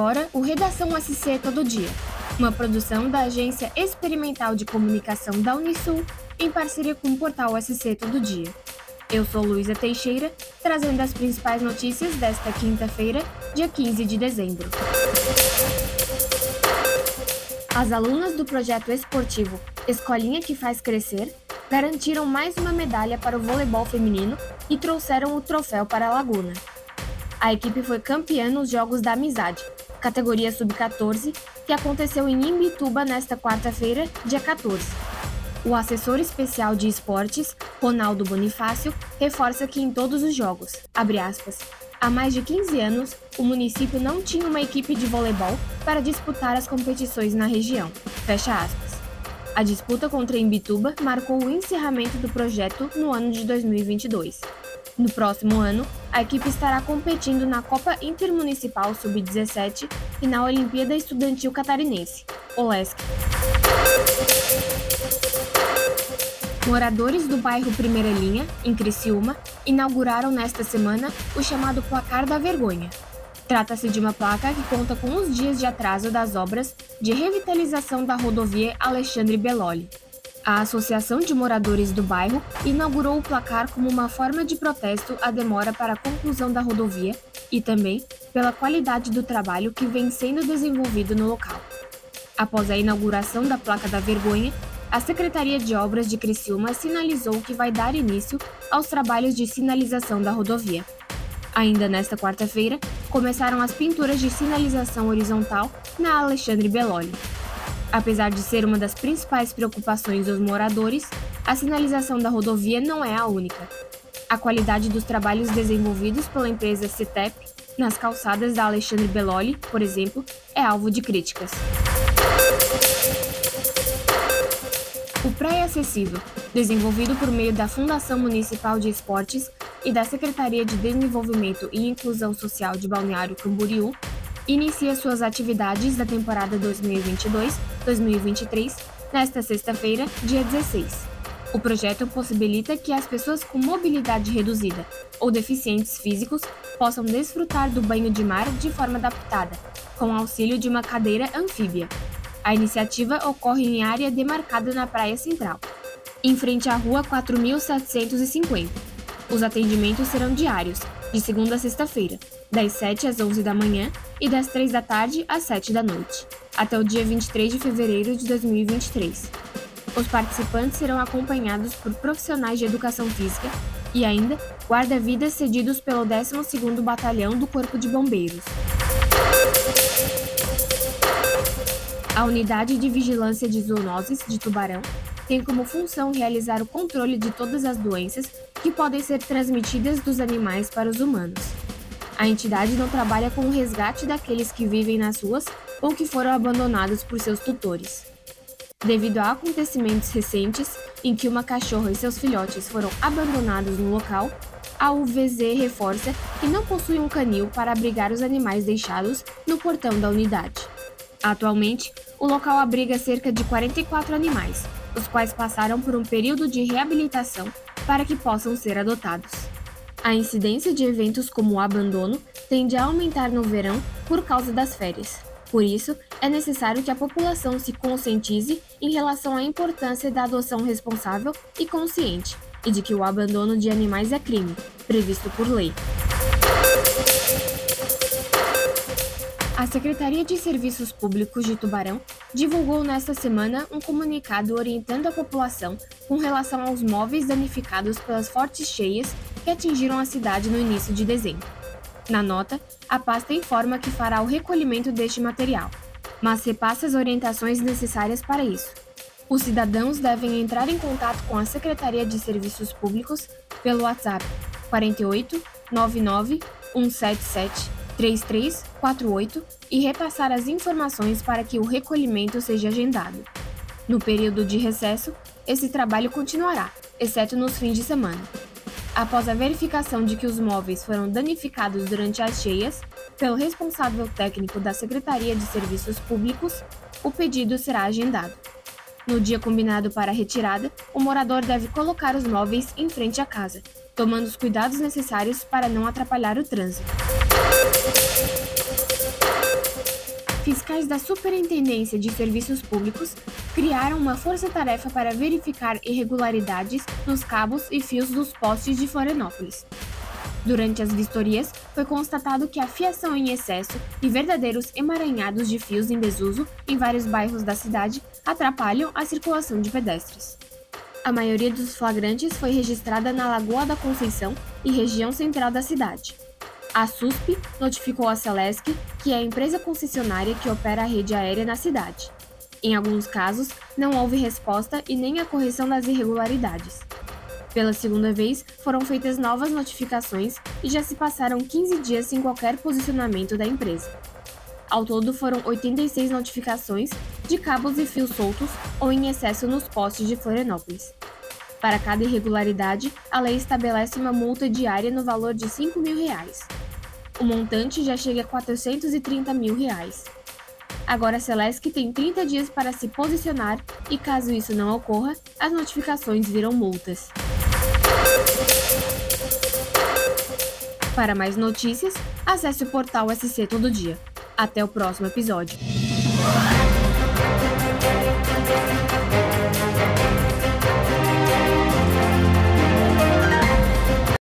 agora o Redação SC Todo Dia, uma produção da Agência Experimental de Comunicação da Unisul em parceria com o portal SC Todo Dia. Eu sou Luísa Teixeira, trazendo as principais notícias desta quinta-feira, dia 15 de dezembro. As alunas do projeto esportivo Escolinha que Faz Crescer garantiram mais uma medalha para o voleibol feminino e trouxeram o troféu para a Laguna. A equipe foi campeã nos Jogos da Amizade, categoria sub-14, que aconteceu em Imbituba nesta quarta-feira, dia 14. O assessor especial de esportes, Ronaldo Bonifácio, reforça que em todos os jogos, aspas, há mais de 15 anos, o município não tinha uma equipe de voleibol para disputar as competições na região. Fecha aspas. A disputa contra Imbituba marcou o encerramento do projeto no ano de 2022. No próximo ano, a equipe estará competindo na Copa Intermunicipal Sub-17 e na Olimpíada Estudantil Catarinense, OLESC. Moradores do bairro Primeira Linha, em Criciúma, inauguraram nesta semana o chamado Placar da Vergonha, Trata-se de uma placa que conta com os dias de atraso das obras de revitalização da rodovia Alexandre Belloli. A Associação de Moradores do Bairro inaugurou o placar como uma forma de protesto à demora para a conclusão da rodovia e também pela qualidade do trabalho que vem sendo desenvolvido no local. Após a inauguração da placa da vergonha, a Secretaria de Obras de Criciúma sinalizou que vai dar início aos trabalhos de sinalização da rodovia. Ainda nesta quarta-feira, começaram as pinturas de sinalização horizontal na Alexandre Belloli. Apesar de ser uma das principais preocupações dos moradores, a sinalização da rodovia não é a única. A qualidade dos trabalhos desenvolvidos pela empresa CETEP nas calçadas da Alexandre Belloli, por exemplo, é alvo de críticas. O Praia Acessível, desenvolvido por meio da Fundação Municipal de Esportes, e da Secretaria de Desenvolvimento e Inclusão Social de Balneário Camboriú inicia suas atividades da temporada 2022-2023 nesta sexta-feira, dia 16. O projeto possibilita que as pessoas com mobilidade reduzida ou deficientes físicos possam desfrutar do banho de mar de forma adaptada, com auxílio de uma cadeira anfíbia. A iniciativa ocorre em área demarcada na Praia Central, em frente à Rua 4750 os atendimentos serão diários, de segunda a sexta-feira, das 7 às 11 da manhã e das 3 da tarde às 7 da noite, até o dia 23 de fevereiro de 2023. Os participantes serão acompanhados por profissionais de educação física e ainda guarda-vidas cedidos pelo 12º Batalhão do Corpo de Bombeiros. A Unidade de Vigilância de Zoonoses de Tubarão tem como função realizar o controle de todas as doenças que podem ser transmitidas dos animais para os humanos. A entidade não trabalha com o resgate daqueles que vivem nas ruas ou que foram abandonados por seus tutores. Devido a acontecimentos recentes em que uma cachorra e seus filhotes foram abandonados no local, a UVZ reforça que não possui um canil para abrigar os animais deixados no portão da unidade. Atualmente, o local abriga cerca de 44 animais, os quais passaram por um período de reabilitação para que possam ser adotados. A incidência de eventos como o abandono tende a aumentar no verão por causa das férias. Por isso, é necessário que a população se conscientize em relação à importância da adoção responsável e consciente, e de que o abandono de animais é crime, previsto por lei. A Secretaria de Serviços Públicos de Tubarão divulgou nesta semana um comunicado orientando a população com relação aos móveis danificados pelas fortes cheias que atingiram a cidade no início de dezembro. Na nota, a pasta informa que fará o recolhimento deste material, mas repassa as orientações necessárias para isso. Os cidadãos devem entrar em contato com a Secretaria de Serviços Públicos pelo WhatsApp 48 99 177 3348 e repassar as informações para que o recolhimento seja agendado. No período de recesso, esse trabalho continuará, exceto nos fins de semana. Após a verificação de que os móveis foram danificados durante as cheias, pelo responsável técnico da Secretaria de Serviços Públicos, o pedido será agendado. No dia combinado para a retirada, o morador deve colocar os móveis em frente à casa, tomando os cuidados necessários para não atrapalhar o trânsito. fiscais da Superintendência de Serviços Públicos criaram uma força-tarefa para verificar irregularidades nos cabos e fios dos postes de Florianópolis. Durante as vistorias, foi constatado que a fiação em excesso e verdadeiros emaranhados de fios em desuso em vários bairros da cidade atrapalham a circulação de pedestres. A maioria dos flagrantes foi registrada na Lagoa da Conceição e região central da cidade. A SUSP notificou a Celesc, que é a empresa concessionária que opera a rede aérea na cidade. Em alguns casos, não houve resposta e nem a correção das irregularidades. Pela segunda vez, foram feitas novas notificações e já se passaram 15 dias sem qualquer posicionamento da empresa. Ao todo, foram 86 notificações de cabos e fios soltos ou em excesso nos postes de Florianópolis. Para cada irregularidade, a lei estabelece uma multa diária no valor de 5 mil reais. O montante já chega a 430 mil reais. Agora a Celesc tem 30 dias para se posicionar e, caso isso não ocorra, as notificações viram multas. Para mais notícias, acesse o portal SC Todo Dia. Até o próximo episódio. Thank you.